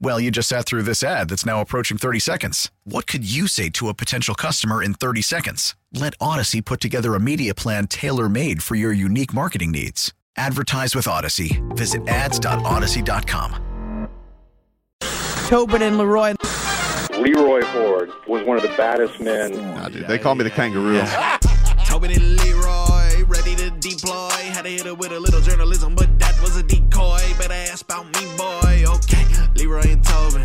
Well, you just sat through this ad that's now approaching 30 seconds. What could you say to a potential customer in 30 seconds? Let Odyssey put together a media plan tailor made for your unique marketing needs. Advertise with Odyssey. Visit ads.odyssey.com. Tobin and Leroy. Leroy Ford was one of the baddest men. Nah, dude, they call me the kangaroo. Tobin and Leroy, ready to deploy. Had to hit it with a little journalism, but that was a decoy. Better ask about me, boy. Okay, Leroy and Tobin,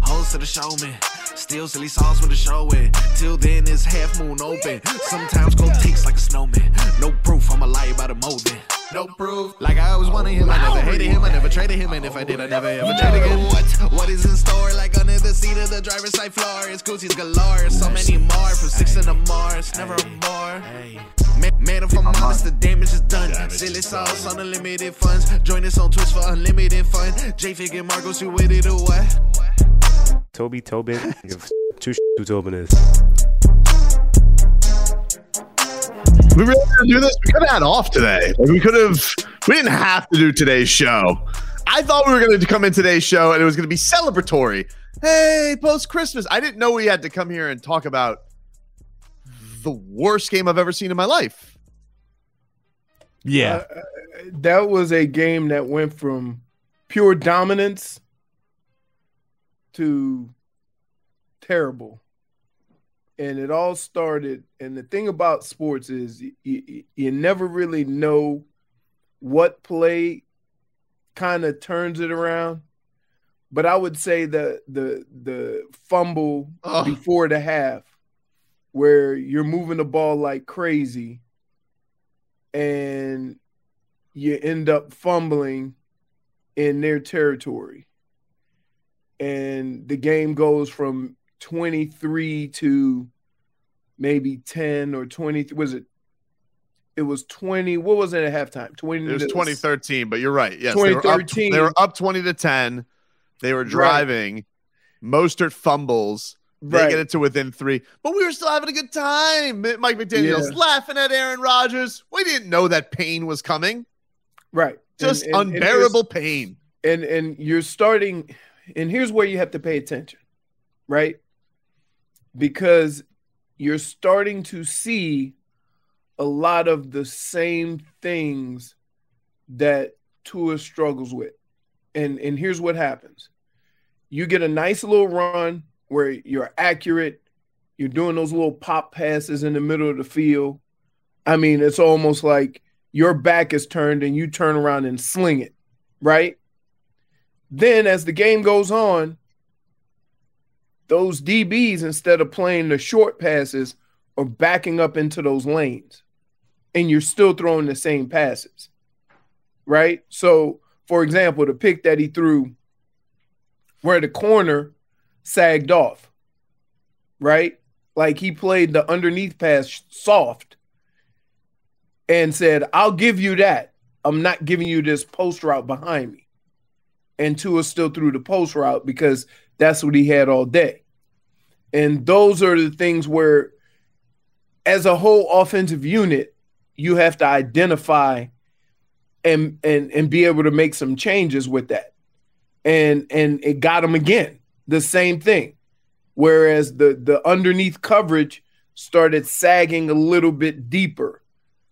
host of the show, man. Still silly sauce with the show in. Till then, it's half moon open. Sometimes cold takes like a snowman. No proof, I'ma lie about a molding. No proof. Like I always wanted him, I never hated him, I never traded him, and if I did, I never ever trade again. What? What is in store? Like under the seat of the driver's side floor, it's Gucci's galore. So many more from six in the Mars, never more. bar. Man, man, if I'm honest, the damage is done. Silly sauce on unlimited funds. Join us on Twitch for unlimited fun. J Fig and Marcos, you with it or what? Toby Tobin. Give two who Tobin is. We really didn't do this. We could have had off today. Like we could have. We didn't have to do today's show. I thought we were going to come in today's show and it was going to be celebratory. Hey, post Christmas. I didn't know we had to come here and talk about the worst game I've ever seen in my life. Yeah. Uh, that was a game that went from pure dominance to terrible. And it all started. And the thing about sports is you, you, you never really know what play kind of turns it around. But I would say the the the fumble before the half, where you're moving the ball like crazy, and you end up fumbling in their territory. And the game goes from 23 to maybe 10 or 20. Was it? It was 20. What was it at halftime? 20. It was 2013, but you're right. Yes, they were, up, 2013. they were up 20 to 10. They were driving. Mostert fumbles. They Right. get it to within three, but we were still having a good time. Mike McDaniel's Yeah. laughing at Aaron Rodgers. We didn't know that pain was coming. Right. Just And- and- and unbearable pain. and and you're starting and here's where you have to pay attention right because you're starting to see a lot of the same things that Tua struggles with. And and here's what happens. You get a nice little run where you're accurate. You're doing those little pop passes in the middle of the field. I mean it's almost like your back is turned and you turn around and sling it right? Then as the game goes on, those DBs, instead of playing the short passes, are backing up into those lanes. And you're still throwing the same passes. Right? So, for example, the pick that he threw where the corner sagged off. Right? Like he played the underneath pass soft and said, I'll give you that. I'm not giving you this post route behind me and Tua still threw the post route because that's what he had all day. And those are the things where, as a whole offensive unit, you have to identify and and and be able to make some changes with that. And and it got him again. The same thing. Whereas the the underneath coverage started sagging a little bit deeper.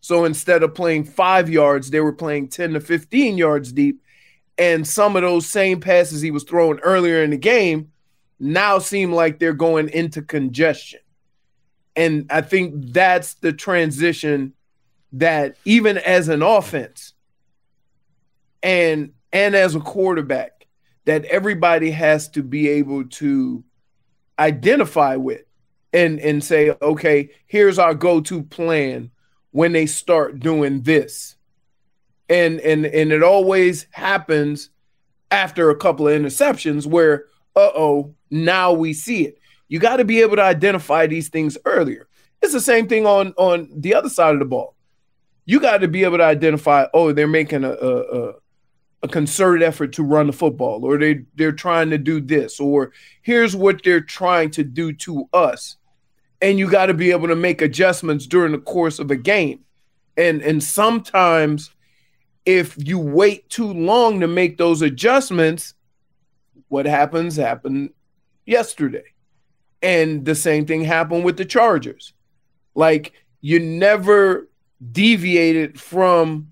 So instead of playing five yards, they were playing 10 to 15 yards deep and some of those same passes he was throwing earlier in the game now seem like they're going into congestion. And I think that's the transition that even as an offense and and as a quarterback that everybody has to be able to identify with and and say okay here's our go-to plan when they start doing this and and and it always happens after a couple of interceptions where uh-oh now we see it you got to be able to identify these things earlier It's the same thing on on the other side of the ball. You got to be able to identify. Oh, they're making a, a, a concerted effort to run the football, or they they're trying to do this, or here's what they're trying to do to us, and you got to be able to make adjustments during the course of a game, and and sometimes if you wait too long to make those adjustments, what happens happened yesterday. And the same thing happened with the Chargers. Like you never deviated from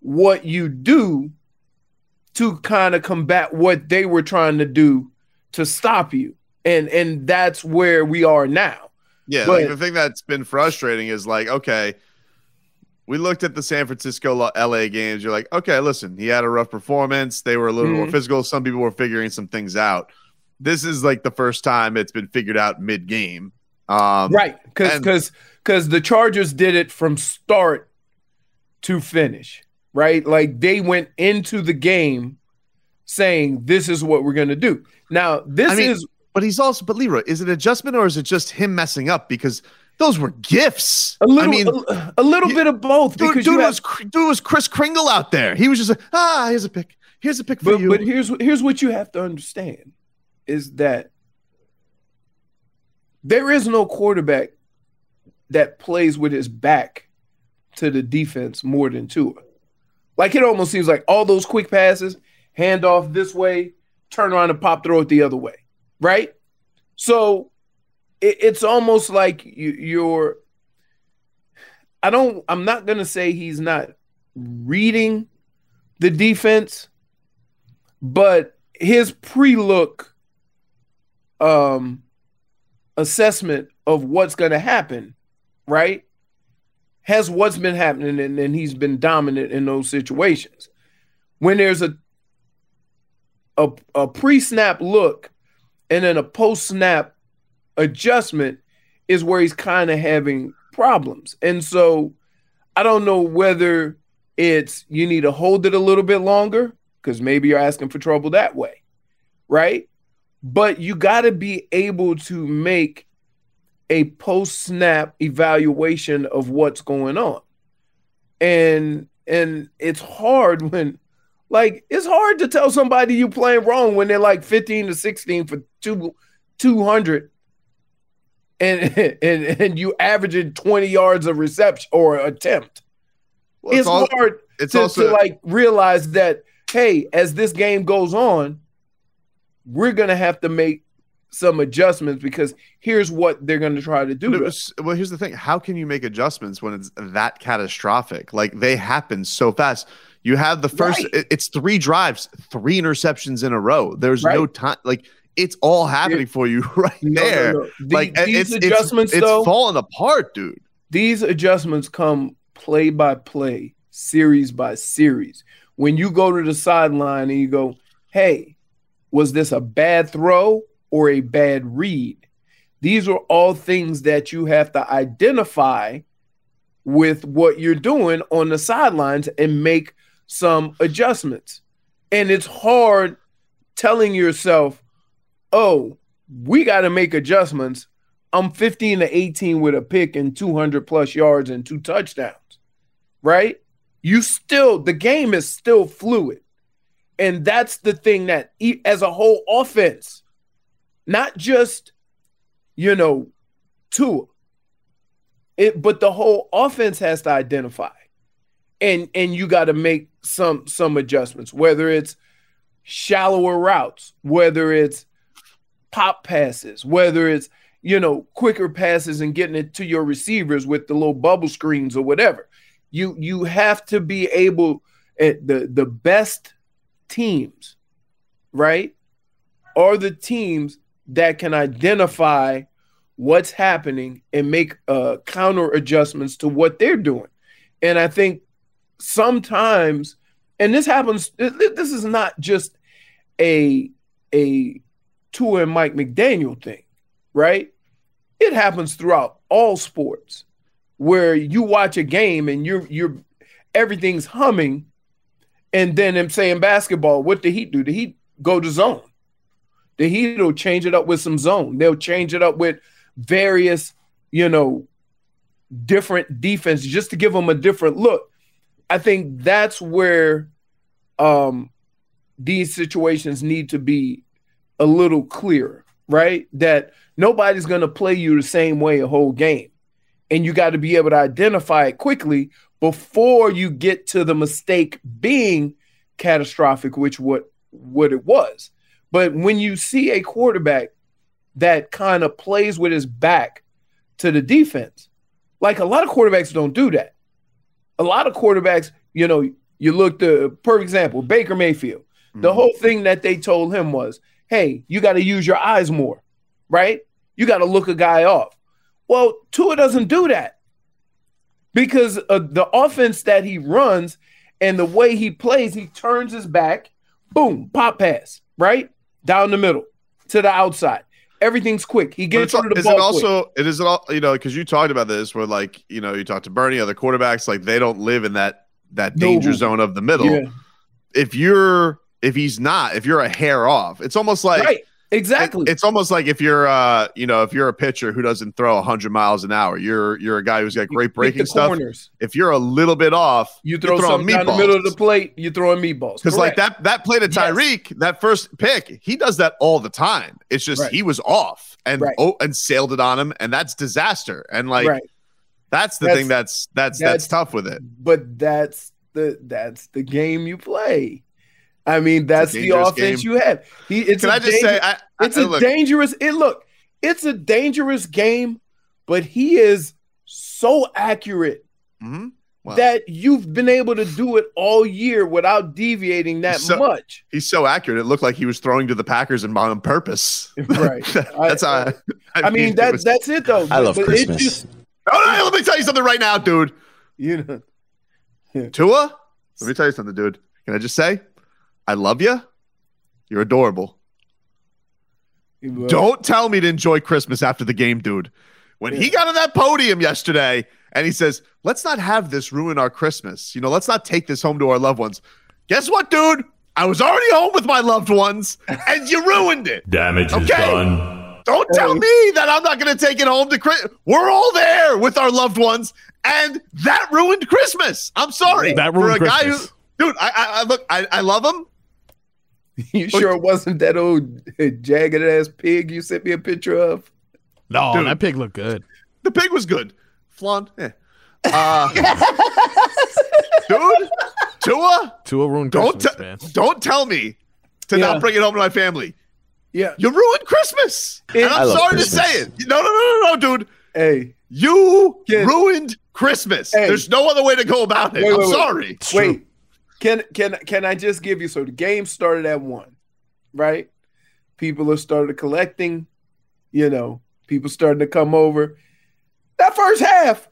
what you do to kind of combat what they were trying to do to stop you. And and that's where we are now. Yeah, But- like the thing that's been frustrating is like, okay, we looked at the San Francisco LA games. You're like, okay, listen, he had a rough performance. They were a little more Mhm. physical. Some people were figuring some things out. This is like the first time it's been figured out mid game. Um, right. Cause and- because because the Chargers did it from start to finish. Right. Like they went into the game saying this is what we're gonna do. Now, this I mean, is But he's also, but Leroy, is it adjustment or is it just him messing up? Because those were gifts. a little I mean, a, a little you- bit of both dude, because dude was dude was Chris Kringle out there. He was just like, ah, here's a pick. Here's a pick for but, you. but here's here's what you have to understand is that there is no quarterback that plays with his back to the defense more than Tua. Like it almost seems like all those quick passes, hand off this way, turn around and pop throw it the other way, right? So it, it's almost like you, you're. I don't. I'm not gonna say he's not reading the defense, but his pre-look um assessment of what's going to happen right has what's been happening and, and he's been dominant in those situations when there's a a, a pre-snap look and then a post-snap adjustment is where he's kind of having problems and so i don't know whether it's you need to hold it a little bit longer because maybe you're asking for trouble that way, right? But you got to be able to make a post snap evaluation of what's going on. And and it's hard when like it's hard to tell somebody you playing wrong when they're like 15 to 16 for two 200 and and and you averaging 20 yards of reception or attempt Well, it's, al- hard it's to, also to like realize that hey as this game goes on we're gonna have to make some adjustments because here's what they're gonna try to do to was- well, here's the thing: how can you make adjustments when it's that catastrophic? Like they happen so fast. You have the first; Right. it- it's three drives, three interceptions in a row. There's no time. Like it's all happening for you right No, no, there. no. The- Like these it's adjustments it's, though it's falling apart, dude. these adjustments come play by play, series by series. When you go to the sideline and you go, hey, was this a bad throw or a bad read? These are all things that you have to identify with what you're doing on the sidelines and make some adjustments. And it's hard telling yourself, oh, we got to make adjustments. I'm 15 to 18 with a pick and 200 plus yards and two touchdowns, right? You still, the game is still fluid. And that's the thing that, as a whole offense, not just, you know, Tua, it, but the whole offense has to identify. And and you got to make some some adjustments, whether it's shallower routes, whether it's pop passes, whether it's you know quicker passes and getting it to your receivers with the little bubble screens or whatever. You you have to be able at the the best teams, right? Are the teams that can identify what's happening and make uh, counter adjustments to what they're doing. And I think sometimes, and this happens. This is not just a a Tua and Mike McDaniel thing, right? It happens throughout all sports where you watch a game and you're you're everything's humming, and then I'm saying basketball, what did he do? Did he go to zone. The Heat will change it up with some zone. They'll change it up with various, you know, different defense just to give them a different look. I think that's where um, these situations need to be a little clearer, right? That nobody's going to play you the same way a whole game. And you got to be able to identify it quickly before you get to the mistake being catastrophic, which what what it was. But when you see a quarterback that kind of plays with his back to the defense, like a lot of quarterbacks don't do that. A lot of quarterbacks, you know, you look the perfect example, Baker Mayfield. The Mhm. whole thing that they told him was, "Hey, you got to use your eyes more, right? You got to look a guy off." Well, Tua doesn't do that because uh, the offense that he runs and the way he plays, he turns his back, boom, pop pass, right down the middle to the outside. Everything's quick. He gets rid of the is ball. it quick. also it is it all you know because you talked about this where like you know you talked to Bernie other quarterbacks like they don't live in that that No. danger zone of the middle. Yeah. If you're if he's not if you're a hair off, it's almost like right? Exactly. it- it's almost like if you're uh you know if you're a pitcher who doesn't throw 100 miles an hour, you're you're a guy who's got great breaking stuff. corners. If you're a little bit off, You throw something down the middle of the plate. You're throwing meatballs. Because like that that play to Yes. Tyreek, that first pick, he does that all the time. It's just Right. he was off and Right. oh and sailed it on him, and that's disaster. And like right. that's the That's- thing that's that's that's- that's tough with it. But that's the that's the game you play. I mean, that's the offense game. you have. He, it's Can a I just say I, I, it's a look, dangerous. It look, it's a dangerous game, but he is so accurate mhm. Wow. that you've been able to do it all year without deviating that So- much. he's so accurate. It looked like he was throwing to the Packers and on purpose. Right. that's how I, I mean, it that was- that's it though. I love But Christmas. just- Oh, no, let me tell you something right now, dude. you know, Tua, let me tell you something, dude. Can I just say, I love you. You're adorable. Don't tell me to enjoy Christmas after the game, dude. When he got on that podium yesterday and he says, let's not have this ruin our Christmas. You know, let's not take this home to our loved ones. Guess what, dude? I was already home with my loved ones and you ruined it. Damage is Okay. done. Don't tell me that I'm not going to take it home to Christmas. We're all there with our loved ones, and that ruined Christmas. I'm sorry. That For ruined a guy Christmas. who, dude, I, I, I look, I, I love him. You sure it wasn't that old jagged ass pig you sent me a picture of? No, Dude. that pig looked good. The pig was good. Flan, eh. Uh, dude, Tua, Tua ruined don't Christmas, te- man. don't tell me to Yeah. not bring it home to my family. Yeah. You ruined Christmas. And I I'm sorry Christmas. to say it. No, no, no, no, no, dude. Hey, You Kid. ruined Christmas. Hey. There's no other way to go about it. Wait, I'm wait, wait. sorry. wait. Can can can I just give you so the game started at one, right? People have started collecting, you know, people starting to come over. That first half,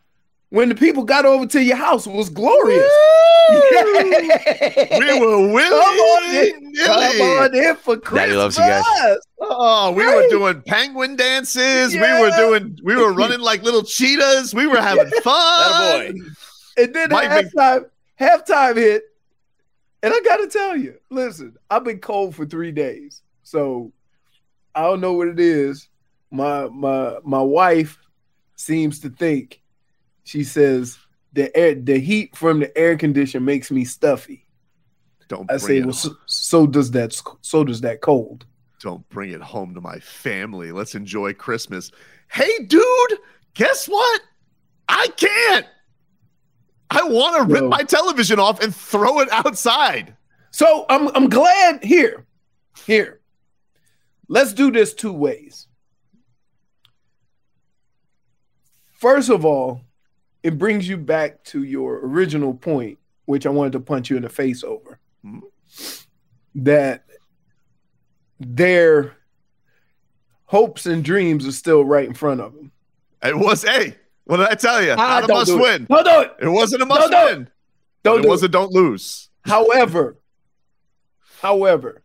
when the people got over to your house, was glorious. We were Come willing. on in, come on in for Christmas. Daddy loves you guys. Oh, we were doing penguin dances. We were doing. We were running like little cheetahs. We were having fun. And then the Mike Mc- halftime, halftime hit. And I gotta tell you, listen, I've been cold for three days. So I don't know what it is. My my my wife seems to think she says the air the heat from the air condition makes me stuffy. Don't I say, it. well, so, so does that so does that cold. don't bring it home to my family. Let's enjoy Christmas. Hey, dude, guess what? I can't. I want to rip my television off and throw it outside. So I'm I'm glad here. Here. Let's do this two ways. First of all, it brings you back to your original point, which I wanted to punch you in the face over. Mhm. That their hopes and dreams are still right in front of them. It was, hey, what did I tell you? Ah, Not a must win. Don't do it. Wasn't a must win. Don't it do was it. a don't lose. However, however,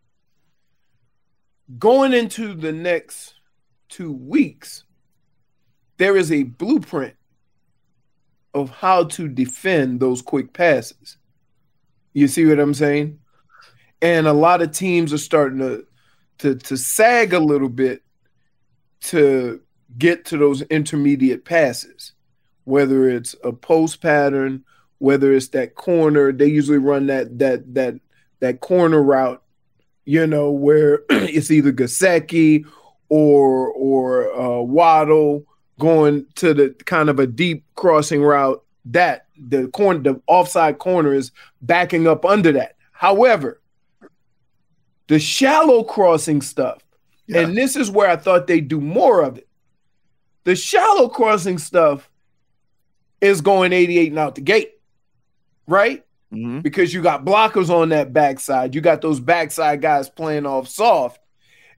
going into the next two weeks, there is a blueprint of how to defend those quick passes. You see what I'm saying? And a lot of teams are starting to to to sag a little bit to get to those intermediate passes. whether it's a post pattern, whether it's that corner, they usually run that that that that corner route, you know, where it's either Gesicki or or uh, Waddle going to the kind of a deep crossing route. That the corner, the offside corner is backing up under that. However, the shallow crossing stuff, Yeah. and this is where I thought they'd do more of it. The shallow crossing stuff is going 88 and out the gate, right? Mhm. Because you got blockers on that backside. You got those backside guys playing off soft,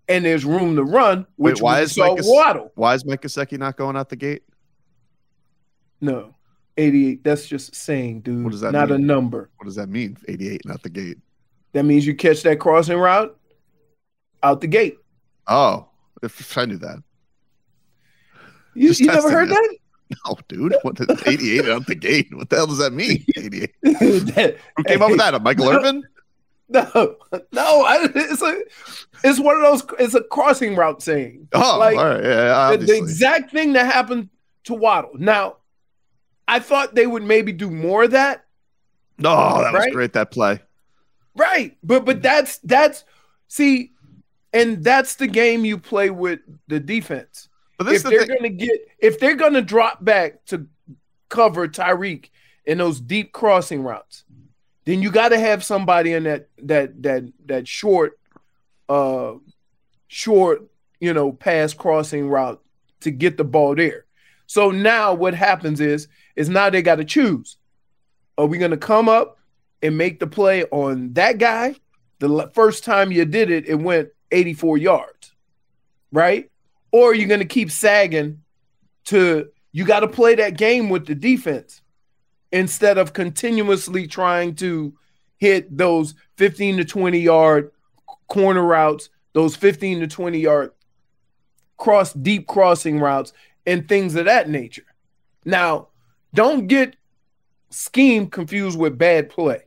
and there's room to run, Wait, which why is Mike Waddle. Why is Mike Gesicki not going out the gate? No, 88. That's just a saying, dude. What does that Not mean? a number. What does that mean? 88 and out the gate. That means you catch that crossing route out the gate. Oh, if, if I knew that. You, you never heard it. that? No, dude. What did 88 out the gate? What the hell does that mean? 88. That- Who came up with that? Michael Irvin? No, no, I, it's a, it's one of those. It's a crossing route saying. Oh, Like, all right. Yeah, the, the exact thing that happened to Waddle. Now, I thought they would maybe do more of that. No, that was great. That play. Right. But but that's that's see, and that's the game you play with the defense. But this If the they're thing. gonna get if they're gonna drop back to cover Tyreek in those deep crossing routes, then you gotta have somebody in that that that that short uh short, you know, pass crossing route to get the ball there. So now what happens is is now they gotta choose. Are we gonna come up and make the play on that guy? The first time you did it, it went 84 yards, right? Or you're going to keep sagging to, you got to play that game with the defense instead of continuously trying to hit those 15 to 20 yard corner routes, those 15 to 20 yard cross, deep crossing routes, and things of that nature. Now, don't get scheme confused with bad play.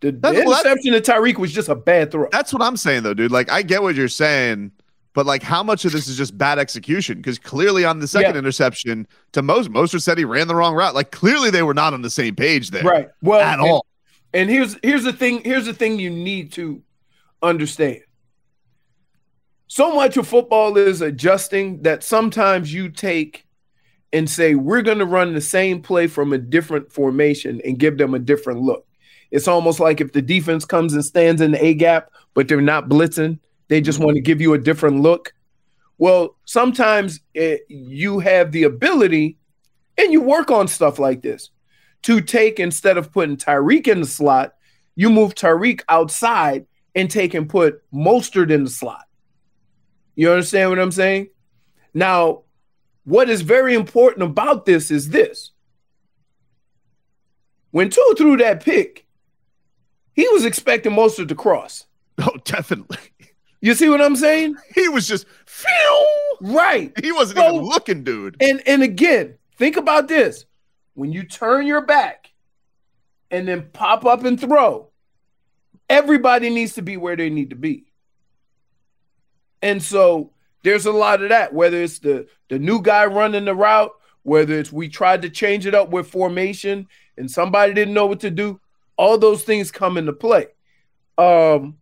The, the That's- well, interception to Tyreek was just a bad throw. That's what I'm saying, though, dude. Like, I get what you're saying, but like, how much of this is just bad execution? Because clearly, on the second Yeah. interception to Moses, Mostert said he ran the wrong route. Like, clearly, they were not on the same page there, Right. Well, At and- all. And here's here's the thing. Here's the thing you need to understand. So much of football is adjusting that sometimes you take and say we're going to run the same play from a different formation and give them a different look. It's almost like if the defense comes and stands in the A gap, but they're not blitzing, they just want to give you a different look. Well, sometimes eh, you have the ability, and you work on stuff like this to take instead of putting Tyreek in the slot, you move Tyreek outside and take and put Mostert in the slot. You understand what I'm saying? Now, what is very important about this is this. When Tua threw that pick, he was expecting Mostert to cross. Oh, definitely. You see what I'm saying? He was just, phew! Right. he wasn't So- even looking, dude. And and again, think about this. When you turn your back and then pop up and throw, everybody needs to be where they need to be. And so there's a lot of that, whether it's the the new guy running the route, whether it's we tried to change it up with formation and somebody didn't know what to do, all those things come into play. Um,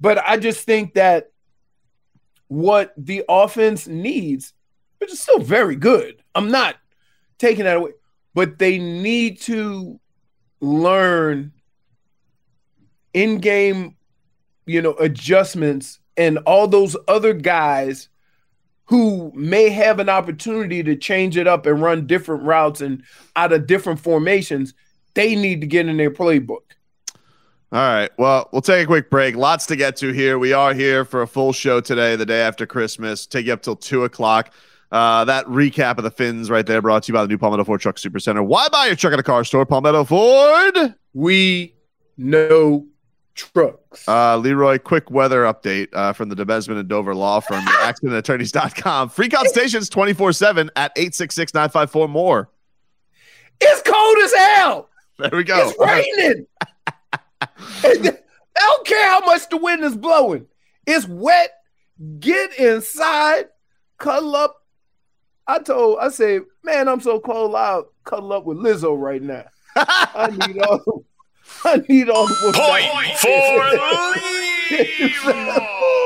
but I just think that what the offense needs, which is still very good. I'm not taking that away, but they need to learn in-game, you know, adjustments and all those other guys who may have an opportunity to change it up and run different routes and out of different formations, they need to get in their playbook. All right. Well, we'll take a quick break. Lots to get to here. We are here for a full show today, the day after Christmas. Take you up till two o'clock. Uh, that recap of the fins right there brought to you by the new Palmetto Ford Truck Super Center. Why buy your truck at a car store? Palmetto Ford. We know trucks. Uh, Leroy, quick weather update uh, from the DeBesman and Dover Law Firm, accidentattorneys.com. Free consultations 24 7 at 866 954 more. it's cold as hell. There we go. It's raining. And I don't care how much the wind is blowing. It's wet. Get inside, cuddle up I told I said, man, I'm so cold. I'll cuddle up with Lizzo right now. I need all. I need all the Point for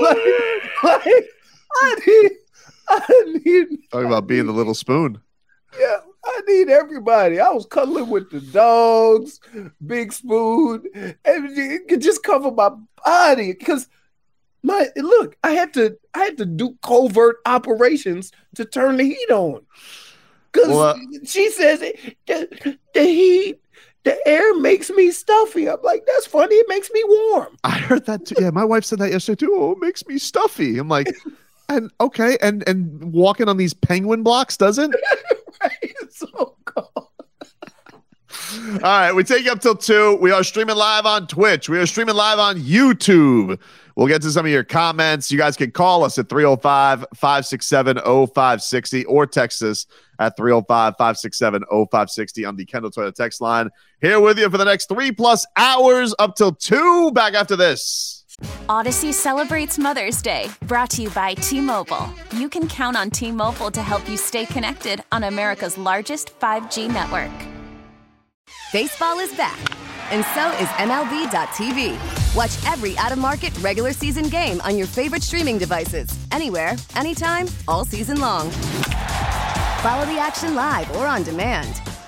like, like, I need. I need. Talking about being the little spoon. Yeah, I need everybody. I was cuddling with the dogs, Big Spoon, and it could just cover my body because my look. I had to. I had to do covert operations to turn the heat on. Because Well, she says the, the heat, the air makes me stuffy. I'm like, that's funny. It makes me warm. I heard that too. Yeah, my wife said that yesterday too. Oh, it makes me stuffy. I'm like, and okay, and and walking on these penguin blocks doesn't. right? So cold. All right, we take you up till two. We are streaming live on Twitch. We are streaming live on YouTube. We'll get to some of your comments. You guys can call us at 305 567 0560 or text us at 305 567 0560 on the Kendall Toyota text line. Here with you for the next three plus hours up till two. Back after this. Odyssey celebrates Mother's Day, brought to you by T Mobile. You can count on T Mobile to help you stay connected on America's largest 5G network. Baseball is back, and so is MLB.tv. Watch every out of market regular season game on your favorite streaming devices, anywhere, anytime, all season long. Follow the action live or on demand.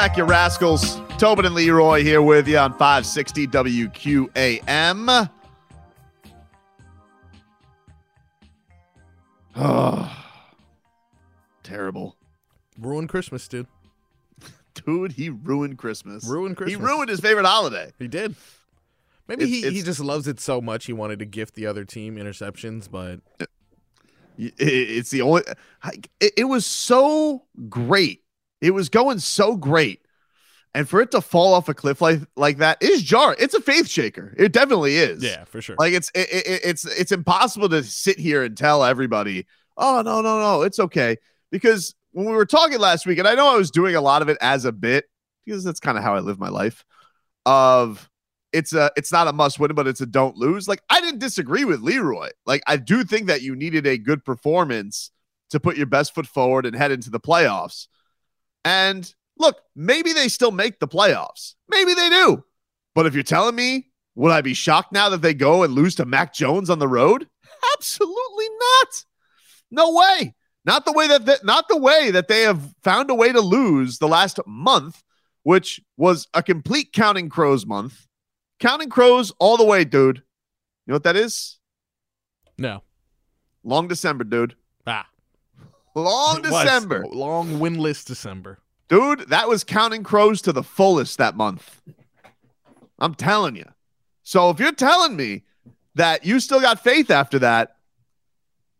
Back, you rascals. Tobin and Leroy here with you on 560 WQAM. Oh, ah, terrible. Ruined Christmas, dude. Dude, he ruined Christmas. Ruined Christmas. He ruined his favorite holiday. He did. Maybe It's- he, he just loves it so much he wanted to gift the other team interceptions, but It's the only. It, it was so great. It was going so great, and for it to fall off a cliff like like that is jar. It's a faith shaker. It definitely is. yeah, for sure. Like it's it, it, it's it's impossible to sit here and tell everybody, oh no no no, it's okay. Because when we were talking last week, and I know I was doing a lot of it as a bit because that's kind of how I live my life. Of it's a it's not a must win, but it's a don't lose. Like I didn't disagree with Leroy. Like I do think that you needed a good performance to put your best foot forward and head into the playoffs. And look, maybe they still make the playoffs. Maybe they do. But if you're telling me, would I be shocked now that they go and lose to Mac Jones on the road? Absolutely not. No way. Not the way that they, not the way that they have found a way to lose the last month, which was a complete counting crows month. Counting crows all the way, dude. You know what that is? no. Long December, dude. Ah. Long It December. long winless December. Dude, that was counting crows to the fullest that month. I'm telling you. So if you're telling me that you still got faith after that,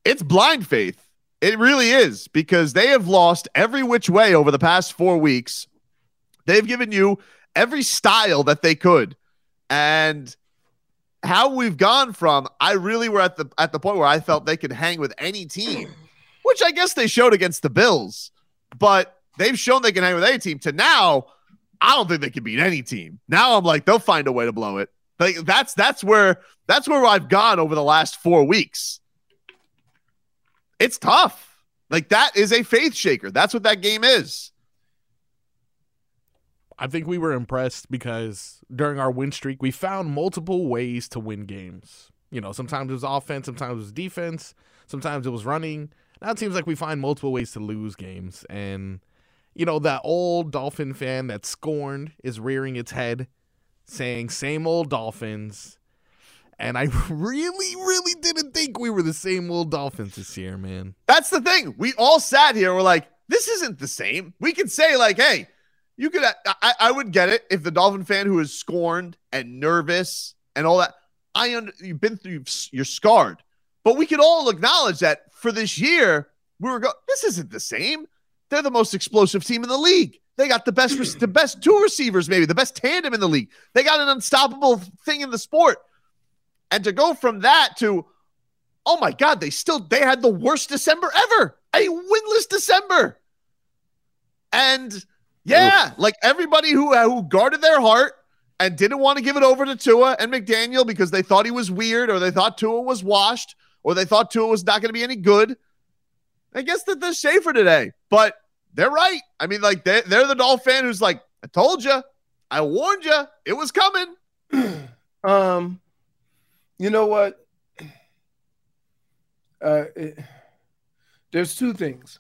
it's blind faith. It really is because they have lost every which way over the past four weeks. They've given you every style that they could. And how we've gone from I really were at the at the point where I felt they could hang with any team, which I guess they showed against the Bills, but they've shown they can hang with any team to now I don't think they can beat any team. Now I'm like they'll find a way to blow it. Like that's that's where that's where I've gone over the last 4 weeks. It's tough. Like that is a faith shaker. That's what that game is. I think we were impressed because during our win streak, we found multiple ways to win games. You know, sometimes it was offense, sometimes it was defense, sometimes it was running. Now it seems like we find multiple ways to lose games. And, you know, that old Dolphin fan that scorned is rearing its head, saying, same old Dolphins. And I really, really didn't think we were the same old Dolphins this year, man. That's the thing. We all sat here. We're like, this isn't the same. We could say like, hey, you could. I, I would get it if the Dolphin fan who is scorned and nervous and all that. I under, you've been through. You're scarred. But we could all acknowledge that for this year, we were going. This isn't the same. They're the most explosive team in the league. They got the best, the best two receivers, maybe the best tandem in the league. They got an unstoppable thing in the sport. And to go from that to, oh my God, they still they had the worst December ever, a winless December. And yeah, like everybody who who guarded their heart and didn't want to give it over to Tua and McDaniel because they thought he was weird or they thought Tua was washed or they thought Tua was not going to be any good. I guess that they're today, but they're right. I mean, like they, they're the Dolph fan who's like, I told you, I warned you, it was coming. um, you know what? Uh, it, there's two things.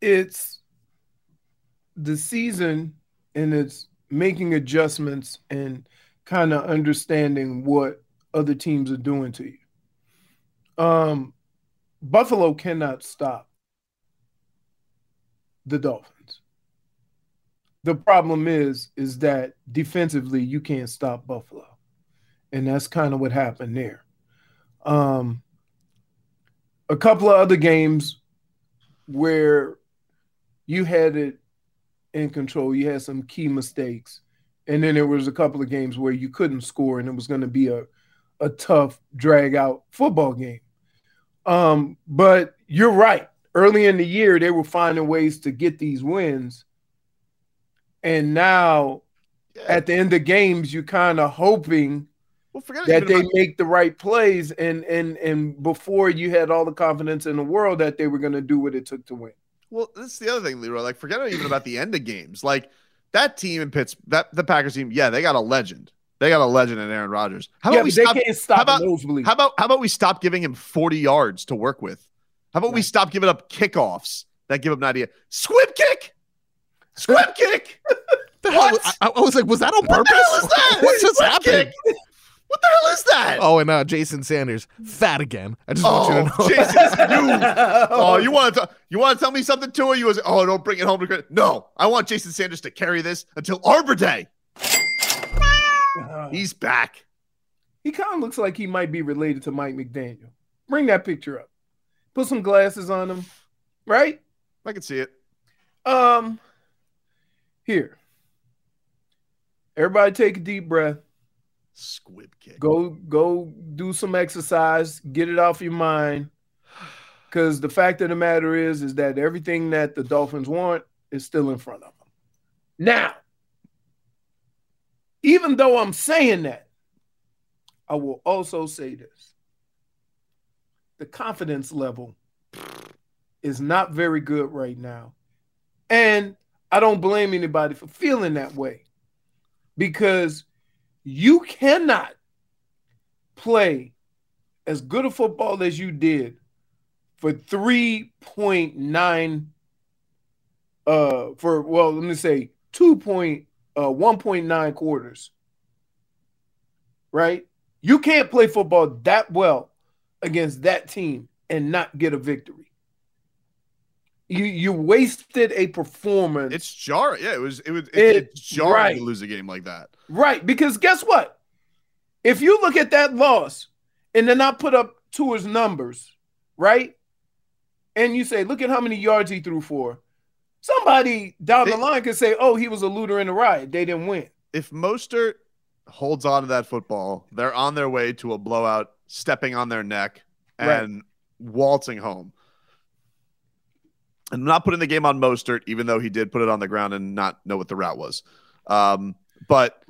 It's the season and it's making adjustments and kind of understanding what other teams are doing to you. Um, Buffalo cannot stop the Dolphins. The problem is, is that defensively you can't stop Buffalo, and that's kind of what happened there. Um, a couple of other games where you had it in control, you had some key mistakes, and then there was a couple of games where you couldn't score, and it was going to be a a tough drag out football game. Um, but you're right. Early in the year, they were finding ways to get these wins. And now at the end of games, you're kind of hoping well, that they about- make the right plays. And and and before you had all the confidence in the world that they were going to do what it took to win. Well, this is the other thing, Leroy. Like, forget even about the end of games. Like that team in Pitts, that the Packers team, yeah, they got a legend. They got a legend in Aaron Rodgers. How about yeah, we stop, can't stop how about, how about how about we stop giving him 40 yards to work with? How about right. we stop giving up kickoffs that give him an idea? Squib kick! Squib kick! what? I, I, was like, was that on what purpose? What is that? what just happened? Kick? What the hell is that? Oh, and uh, Jason Sanders, fat again. I just oh, want you to know. Jason, you, oh, you want to you want to tell me something to her? You was oh, don't bring it home to No, I want Jason Sanders to carry this until Arbor Day. Uh, He's back. He kind of looks like he might be related to Mike McDaniel. Bring that picture up. Put some glasses on him. Right? I can see it. Um here. Everybody take a deep breath. Squib kick. Go go do some exercise, get it off your mind. Cuz the fact of the matter is is that everything that the Dolphins want is still in front of them. Now, even though I'm saying that, I will also say this the confidence level is not very good right now. And I don't blame anybody for feeling that way because you cannot play as good a football as you did for 3.9 uh for well let me say 2 uh, 1.9 quarters. Right? You can't play football that well against that team and not get a victory. You you wasted a performance. It's jarring. Yeah, it was it was it, it, it's jarring right. to lose a game like that. Right, because guess what? If you look at that loss and then not put up Tua's numbers, right? And you say, look at how many yards he threw for. Somebody down they, the line could say, "Oh, he was a looter in the riot. They didn't win." If Mostert holds on to that football, they're on their way to a blowout, stepping on their neck and right. waltzing home. I'm not putting the game on Mostert, even though he did put it on the ground and not know what the route was. Um, but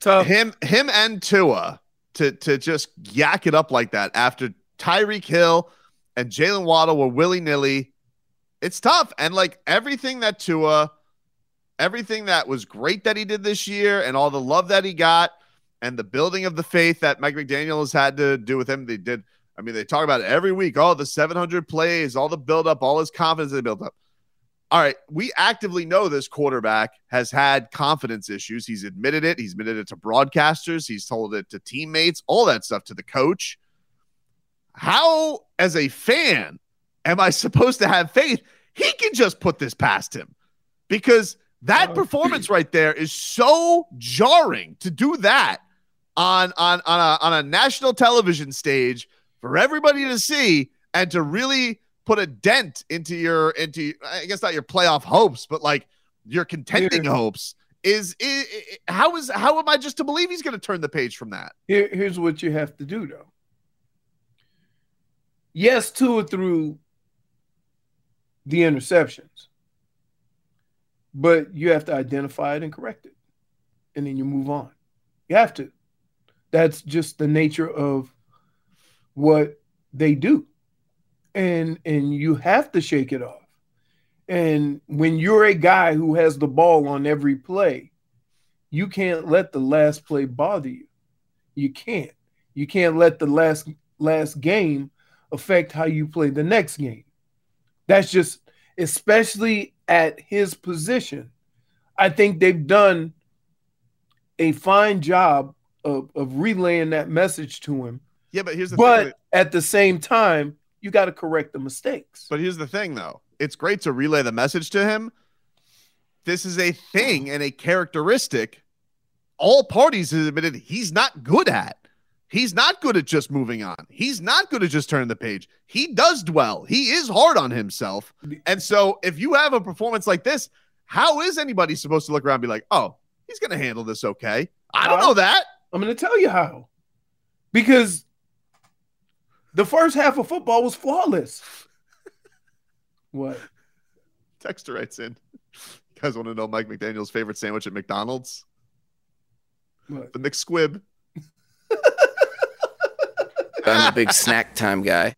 Tough. him, him, and Tua to to just yak it up like that after Tyreek Hill and Jaylen Waddle were willy nilly it's tough. And like everything that Tua, everything that was great that he did this year and all the love that he got and the building of the faith that Mike McDaniel has had to do with him, they did. I mean, they talk about it every week. All the 700 plays, all the build up, all his confidence they built up. All right, we actively know this quarterback has had confidence issues. He's admitted it. He's admitted it to broadcasters. He's told it to teammates, all that stuff to the coach. How, as a fan, am I supposed to have faith? He can just put this past him because that oh. performance right there is so jarring to do that on on on a, on a national television stage for everybody to see and to really put a dent into your into I guess not your playoff hopes, but like your contending Here- hopes. Is, i i how is how am I just to believe he's going to turn the page from that? Here, here's what you have to do though. Yes, Tua through the interceptions, but you have to identify it and correct it, and then you move on. You have to. That's just the nature of what they do, and and you have to shake it off. And when you're a guy who has the ball on every play, you can't let the last play bother you. You can't. You can't let the last last game affect how you play the next game. That's just especially at his position. I think they've done a fine job of, of relaying that message to him. Yeah, but here's the But thing. at the same time, you got to correct the mistakes. But here's the thing, though. It's great to relay the message to him. This is a thing and a characteristic all parties have admitted he's not good at. He's not good at just moving on. He's not good at just turning the page. He does dwell. He is hard on himself. And so if you have a performance like this, how is anybody supposed to look around and be like, oh, he's going to handle this okay? I don't know that. I'm going to tell you how. Because the first half of football was flawless. What? Texter writes in. You guys want to know Mike McDaniel's favorite sandwich at McDonald's? What? The McSquib. I'm a big snack time guy.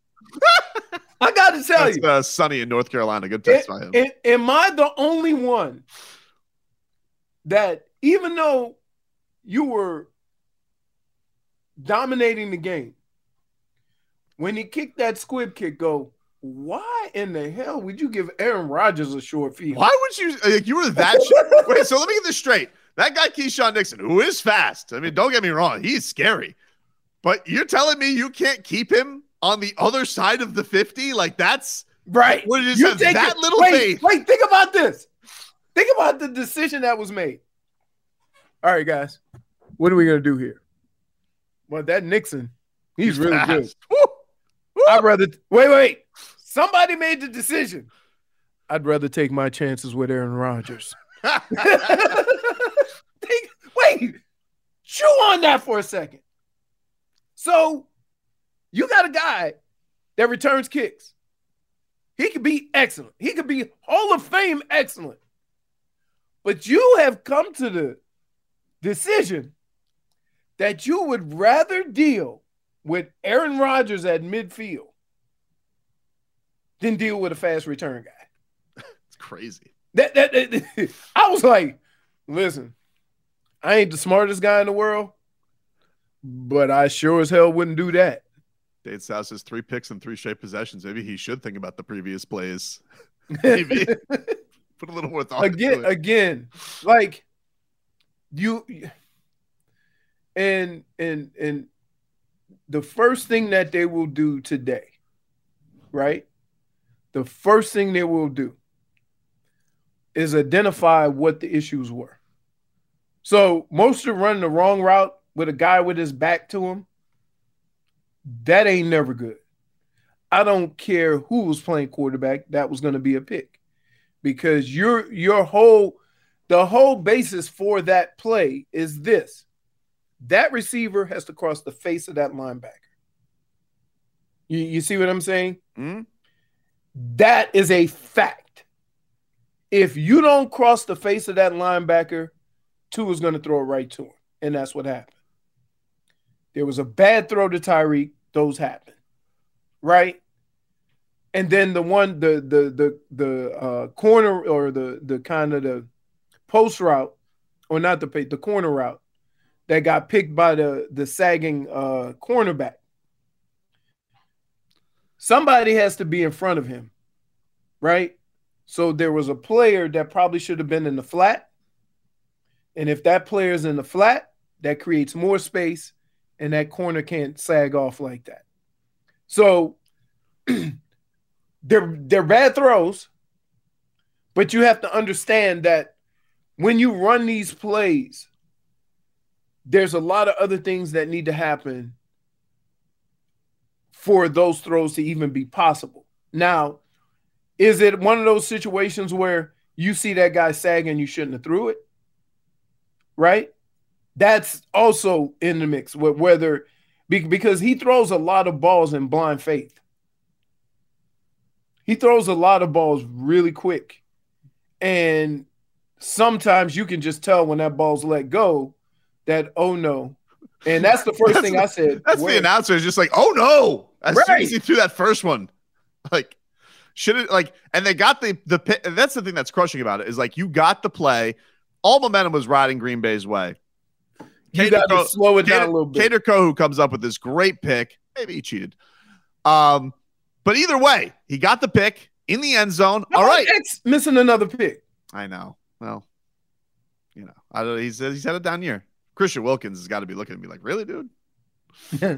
I got to tell That's you. uh, Sunny in North Carolina. Good text by him. A- am I the only one that even though you were dominating the game, when he kicked that squib kick, go, why in the hell would you give Aaron Rodgers a short field? Why would you? Like, you were that. sh- Wait, so let me get this straight. That guy Keisean Nixon, who is fast. I mean, don't get me wrong, he's scary. But you're telling me you can't keep him on the other side of the fifty? Like that's Right. What What is You take that it- little wait, faith? Wait, think about this. Think about the decision that was made. All right, guys. What are we gonna do here? Well, that Nixon, he's, He's really fast. good. Woo! I'd rather wait, wait. Somebody made the decision. I'd rather take my chances with Aaron Rodgers. Think- wait, chew on that for a second. So you got a guy that returns kicks. He could be excellent. He could be Hall of Fame excellent. But you have come to the decision that you would rather deal with Aaron Rodgers at midfield than deal with a fast return guy. It's crazy. That, that, that- I was like, listen, I ain't the smartest guy in the world, but I sure as hell wouldn't do that. Dave South says three picks and three straight possessions. Maybe he should think about the previous plays. Maybe put a little more thought again, into it. again, like you and and and the first thing that they will do today, right? The first thing they will do is identify what the issues were. So Mostert running the wrong route with a guy with his back to him. That ain't never good. I don't care who was playing quarterback, that was going to be a pick. Because your your whole the whole basis for that play is this. That receiver has to cross the face of that linebacker. You, you see what I'm saying? Hmm? That is a fact. If you don't cross the face of that linebacker, Tua is going to throw it right to him. And that's what happened. There was a bad throw to Tyreek. Those happen. Right? And then the one, the the the the uh, corner or the the kind of the post route, or not the the corner route that got picked by the the sagging uh, cornerback. Somebody has to be in front of him, right? So there was a player that probably should have been in the flat. And if that player is in the flat, that creates more space and that corner can't sag off like that. So they're they're bad throws, but you have to understand that when you run these plays, there's a lot of other things that need to happen for those throws to even be possible. Now, Is it one of those situations where you see that guy sagging, you shouldn't have threw it? Right? That's also in the mix with whether because he throws a lot of balls in blind faith. He throws a lot of balls really quick. And sometimes you can just tell when that ball's let go that, oh no. And that's the first thing I said. That's where, the announcer is just like, oh no. As Right. soon as he threw that first one. Like, should it like and they got the the that's the thing that's crushing about it is like you got the play, all momentum was riding Green Bay's way. You Kader got to slow it down a little bit. Kader Kohou comes up with this great pick. Maybe he cheated. Um, but either way, he got the pick in the end zone. How All right. X missing another pick. I know. Well, you know, I don't, he's he's had a down year. Christian Wilkins has got to be looking at me like, really, dude? Yeah,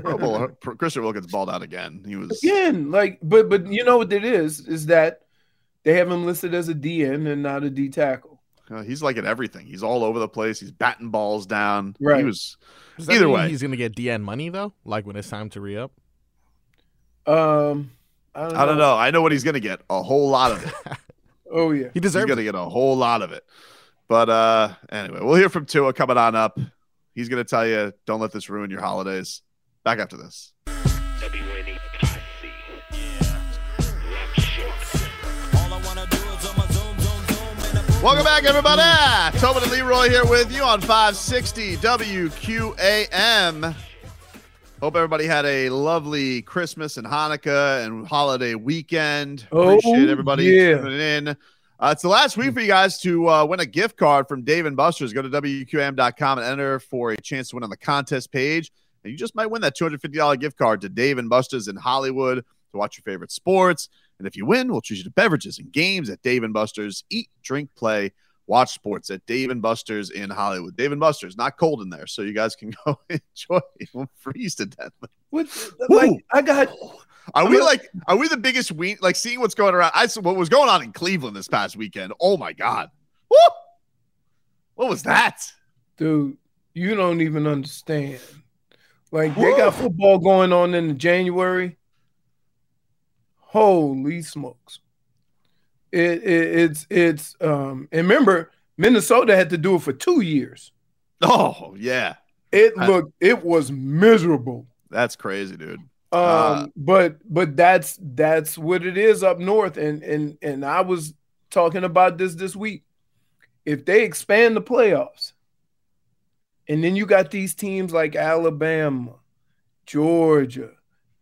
Pro Bowl, Christian Wilkins balled out again. He was Again, like, but but you know what it is is that they have him listed as a DN and not a D tackle. uh, he's like at everything. He's all over the place. He's batting balls down. Right. He was Does either way. he's gonna get DN money though, like when it's time to re up. Um, I don't know. I don't know. I know what he's gonna get. A whole lot of it. Oh yeah, He deserves. he's deserves gonna it. get a whole lot of it. But uh anyway, we'll hear from Tua coming on up. He's gonna tell you, don't let this ruin your holidays. Back after this. Welcome back, everybody. Tobin and Leroy here with you on 560 WQAM. Hope everybody had a lovely Christmas and Hanukkah and holiday weekend. Oh, Appreciate everybody yeah. tuning in. Uh, it's the last week for you guys to uh, win a gift card from Dave and Buster's. Go to WQAM.com and enter for a chance to win on the contest page. And you just might win that $250 gift card to Dave and Buster's in Hollywood to watch your favorite sports. And if you win, we'll treat you to beverages and games at Dave and Buster's. Eat, drink, play, watch sports at Dave and Buster's in Hollywood. Dave and Buster's, not cold in there, so you guys can go enjoy. You won't freeze to death. What, like I got. Are we like? Are we the biggest we like seeing what's going around? I saw what was going on in Cleveland this past weekend. Oh my god! Woo! What was that? Dude, you don't even understand. Like they got football going on in January. Holy smokes! It, it it's it's um and remember Minnesota had to do it for two years. Oh yeah, It I- looked it was miserable. that's crazy, dude. Um, Uh, but but that's that's what it is up north, and and and I was talking about this this week. If they expand the playoffs, and then you got these teams like Alabama, Georgia,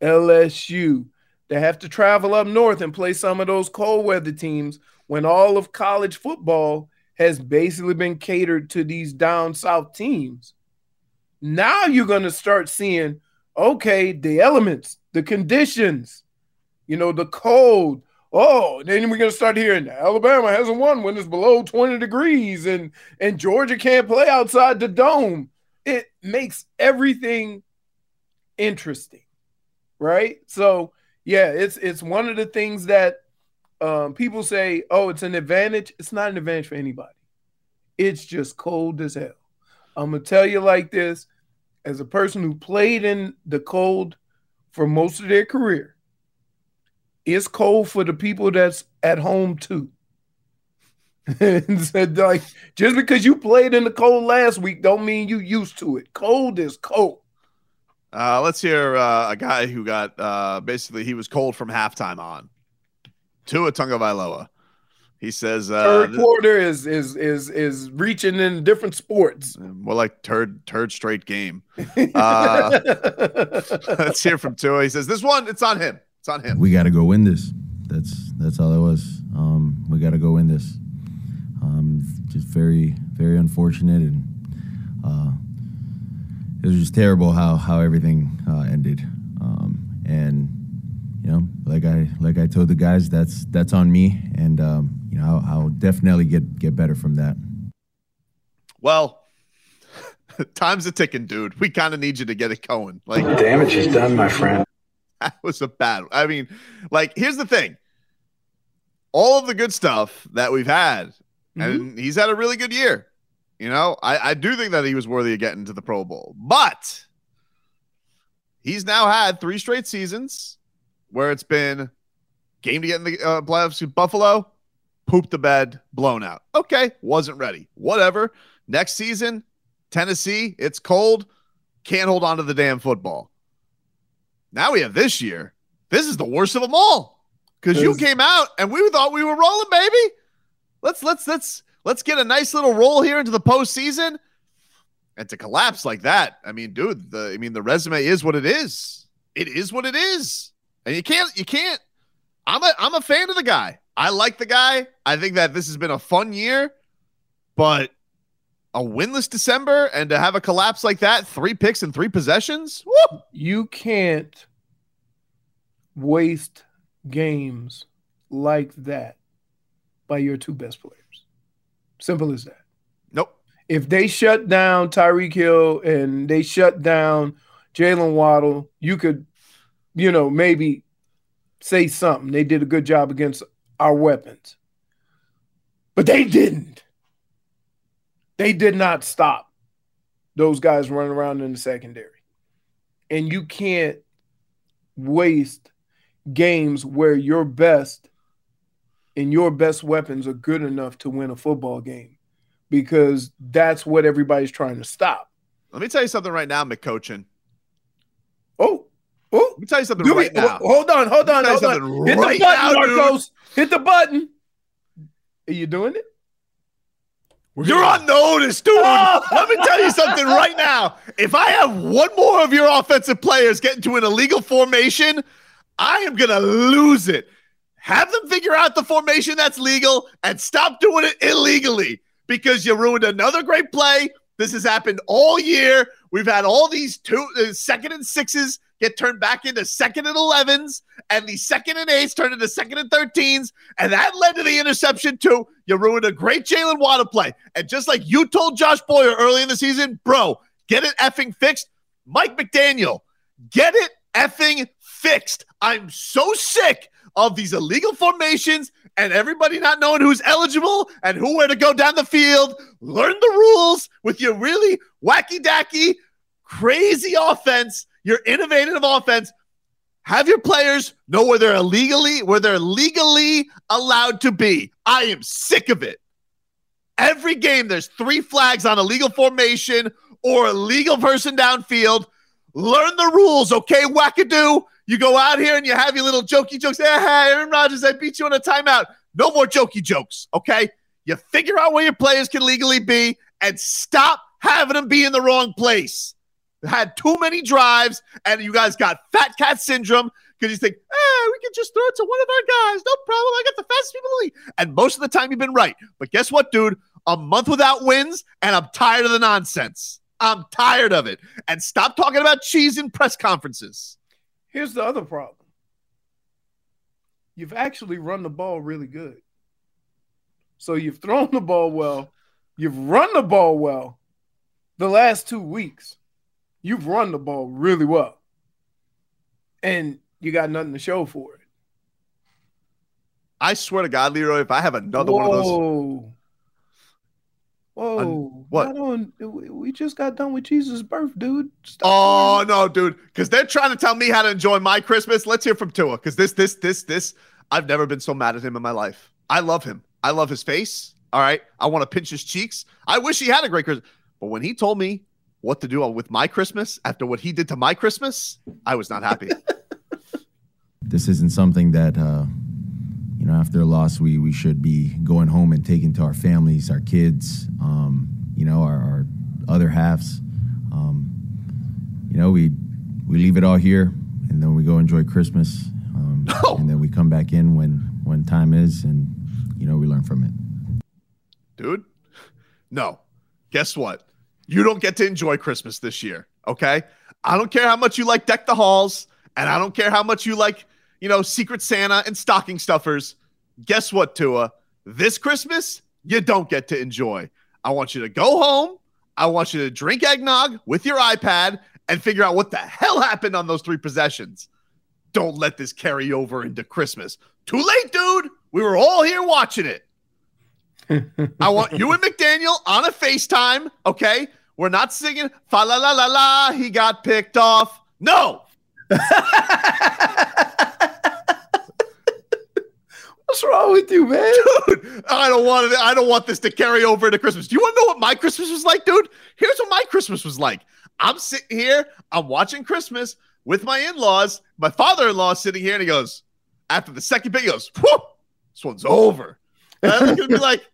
LSU, that have to travel up north and play some of those cold weather teams when all of college football has basically been catered to these down south teams. Now you're going to start seeing okay, the elements, the conditions, you know, the cold. Oh, then we're gonna start hearing Alabama hasn't won when it's below 20 degrees and and Georgia can't play outside the dome. It makes everything interesting, right? So yeah, it's it's one of the things that um, people say, oh, it's an advantage. It's not an advantage for anybody. It's just cold as hell. I'm gonna tell you like this as a person who played in the cold for most of their career, it's cold for the people that's at home too. and said like just because you played in the cold last week don't mean you used to it. Cold is cold. Uh, let's hear uh, a guy who got uh, basically he was cold from halftime on. Tua Tagovailoa. He says uh, Third th- quarter is is is is reaching in different sports. more like turd turd straight game. Uh, let's hear from Tua. He says this one it's on him. It's on him. We got to go win this. That's that's all it was. Um, we got to go win this. Um, just very very unfortunate, and uh, it was just terrible how how everything uh, ended. Um, and you know, like I like I told the guys, that's that's on me, and um, you know I'll, I'll definitely get get better from that. Well, time's a ticking, dude. We kind of need you to get it going. Like Damage is done, my friend. that was a bad. I mean, like here's the thing. All of the good stuff that we've had, and he's had a really good year. You know, I, I do think that he was worthy of getting to the Pro Bowl, but he's now had three straight seasons where it's been game to get in the uh, playoffs. Buffalo pooped the bed, blown out. Okay, wasn't ready. Whatever. Next season, Tennessee, it's cold, can't hold on to the damn football. Now we have this year. This is the worst of them all because you came out and we thought we were rolling, baby. Let's let's let's let's get a nice little roll here into the postseason. And to collapse like that, I mean, dude, the I mean the resume is what it is. It is what it is. And you can't you can't I'm a I'm a fan of the guy. I like the guy. I think that this has been a fun year, but a winless December and to have a collapse like that, three picks and three possessions. Woo! You can't waste games like that by your two best players. Simple as that. Nope. If they shut down Tyreek Hill and they shut down Jaylen Waddle, you could, you know, maybe say something. They did a good job against our weapons. But they didn't. They did not stop those guys running around in the secondary. And you can't waste games where your best and your best weapons are good enough to win a football game because that's what everybody's trying to stop. Let me tell you something right now, McCoachin. Oh, oh. Let me tell you something Do right we- now. Hold on, hold on, hold on. Hit right the button, now, dude. Marcos. Hit the button. Are you doing it? You're on notice, dude. Let me tell you something right now. If I have one more of your offensive players get into an illegal formation, I am going to lose it. Have them figure out the formation that's legal and stop doing it illegally because you ruined another great play. This has happened all year. We've had all these two uh, second and sixes get turned back into second and 11s, and the second and eights turned into second and 13s, and that led to the interception too. You ruined a great Jaylen Waddle play, and just like you told Josh Boyer early in the season, bro, get it effing fixed. Mike McDaniel, get it effing fixed. I'm so sick of these illegal formations and everybody not knowing who's eligible and who where to go down the field. Learn the rules with your really wacky dacky, crazy offense, your innovative offense. Have your players know where they're illegally, where they're legally allowed to be. I am sick of it. Every game, there's three flags on illegal formation or illegal person downfield. Learn the rules, okay, wackadoo? You go out here and you have your little jokey jokes. Hey, Aaron Rodgers, I beat you on a timeout. No more jokey jokes, okay? You figure out where your players can legally be and stop having them be in the wrong place. Had too many drives, and you guys got fat cat syndrome because you think, hey, we can just throw it to one of our guys. No problem. I got the fastest people in the league. And most of the time, you've been right. But guess what, dude? A month without wins, and I'm tired of the nonsense. I'm tired of it. And stop talking about cheese in press conferences. Here's the other problem. You've actually run the ball really good. So you've thrown the ball well, you've run the ball well. The last two weeks, you've run the ball really well. And you got nothing to show for it. I swear to God, Leroy, if I have another one of those. Whoa. Whoa. what? On- we just got done with Jesus' birth, dude. Oh no, dude! Because they're trying to tell me how to enjoy my Christmas. Let's hear from Tua. Because this, this, this, this. I've never been so mad at him in my life. I love him. I love his face. All right, I want to pinch his cheeks. I wish he had a great Christmas. But when he told me what to do with my Christmas after what he did to my Christmas, I was not happy. this isn't something that uh, you know after a loss we we should be going home and taking to our families, our kids, um, you know, our, our other halves. Um, you know, we we leave it all here, and then we go enjoy Christmas, um, and then we come back in when when time is, and you know we learn from it. dude. No. Guess what? You don't get to enjoy Christmas this year. Okay. I don't care how much you like Deck the Halls, and I don't care how much you like, you know, Secret Santa and stocking stuffers. Guess what, Tua? This Christmas, you don't get to enjoy. I want you to go home. I want you to drink eggnog with your iPad and figure out what the hell happened on those three possessions. Don't let this carry over into Christmas. Too late, dude. We were all here watching it. I want you and McDaniel on a FaceTime, okay? We're not singing fa la la la la, he got picked off. No. What's wrong with you, man? Dude, I don't want it. I don't want this to carry over into Christmas. Do you want to know what my Christmas was like, dude? Here's what my Christmas was like. I'm sitting here, I'm watching Christmas with my in-laws. My father-in-law is sitting here, and he goes, after the second bit, he goes, Whew, this one's over. And I look at him be like,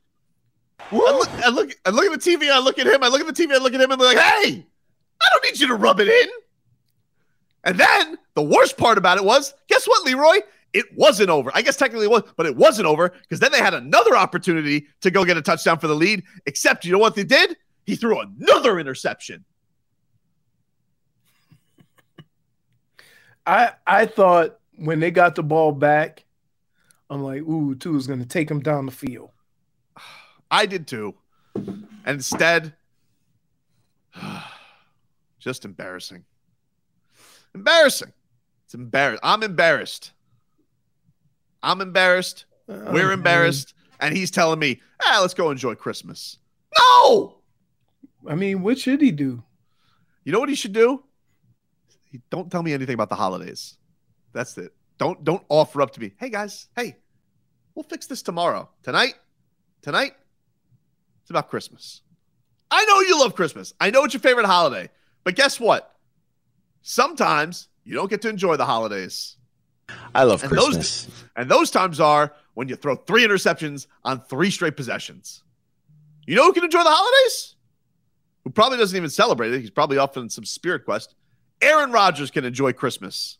I look, I look, I look at the TV, I look at him, I look at the TV, I look at him, and they're like, hey, I don't need you to rub it in. And then the worst part about it was, guess what, Leroy? It wasn't over. I guess technically it was, but it wasn't over because then they had another opportunity to go get a touchdown for the lead. Except, you know what they did? He threw another interception. I I thought when they got the ball back, I'm like, ooh, Tua is gonna take him down the field. I did too. And instead, just embarrassing. Embarrassing. It's embarrassed. I'm embarrassed. I'm embarrassed. Oh, We're embarrassed. And he's telling me, ah, let's go enjoy Christmas. No. I mean, what should he do? You know what he should do? He, don't tell me anything about the holidays. That's it. Don't don't offer up to me. Hey guys, hey, we'll fix this tomorrow. Tonight, tonight, it's about Christmas. I know you love Christmas. I know it's your favorite holiday. But guess what? Sometimes you don't get to enjoy the holidays. I love and Christmas. Those, and those times are when you throw three interceptions on three straight possessions. You know who can enjoy the holidays? Who probably doesn't even celebrate it. He's probably off in some spirit quest. Aaron Rodgers can enjoy Christmas.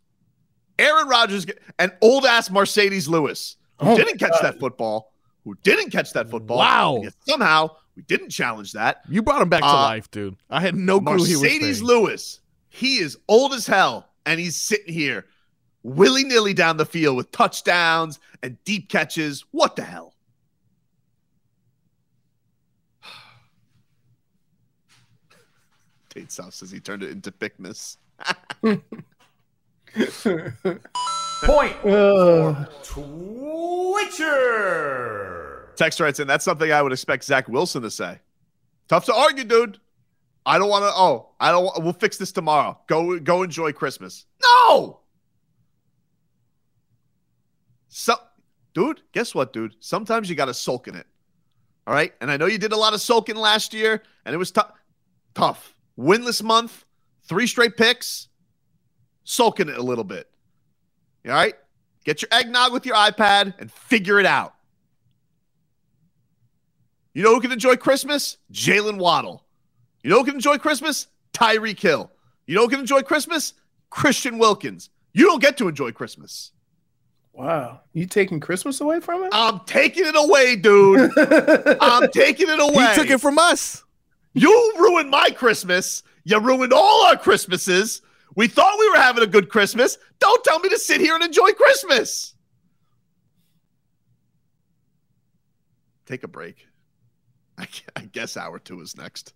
Aaron Rodgers and old ass Marcedes Lewis, who Oh didn't catch God. that football, who didn't catch that football. Wow. and yet somehow we didn't challenge that. You brought him back to Uh, life, dude. I had no clue he was Marcedes. Lewis, he is old as hell, and he's sitting here willy nilly down the field with touchdowns and deep catches. What the hell? Tate South says he turned it into thickness. Point Uh, Twitcher. Text writes in, that's something I would expect Zach Wilson to say. Tough to argue, dude. I don't want to. Oh, I don't. We'll fix this tomorrow. Go, go enjoy Christmas. No. So, dude, guess what, dude? Sometimes you got to sulk in it. All right, and I know you did a lot of sulking last year, and it was tough. Tough. Winless month, three straight picks. Sulking it a little bit. All right, get your eggnog with your iPad and figure it out. You know who can enjoy Christmas? Jaylen Waddle. You know who can enjoy Christmas? Tyreek Hill. You know who can enjoy Christmas? Christian Wilkins. You don't get to enjoy Christmas. wow, you taking Christmas away from him? I'm taking it away, dude. I'm taking it away. You took it from us. You ruined my Christmas. You ruined all our Christmases. We thought we were having a good Christmas. Don't tell me to sit here and enjoy Christmas. Take a break. I, I guess hour two is next.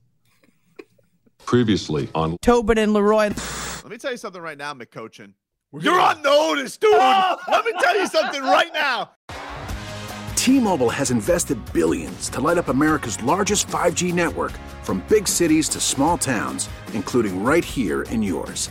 Previously on Tobin and Leroy. Let me tell you something right now, McCochin. You're on notice, dude. Ah! Let me tell you something right now. T-Mobile has invested billions to light up America's largest 5G network from big cities to small towns, including right here in yours.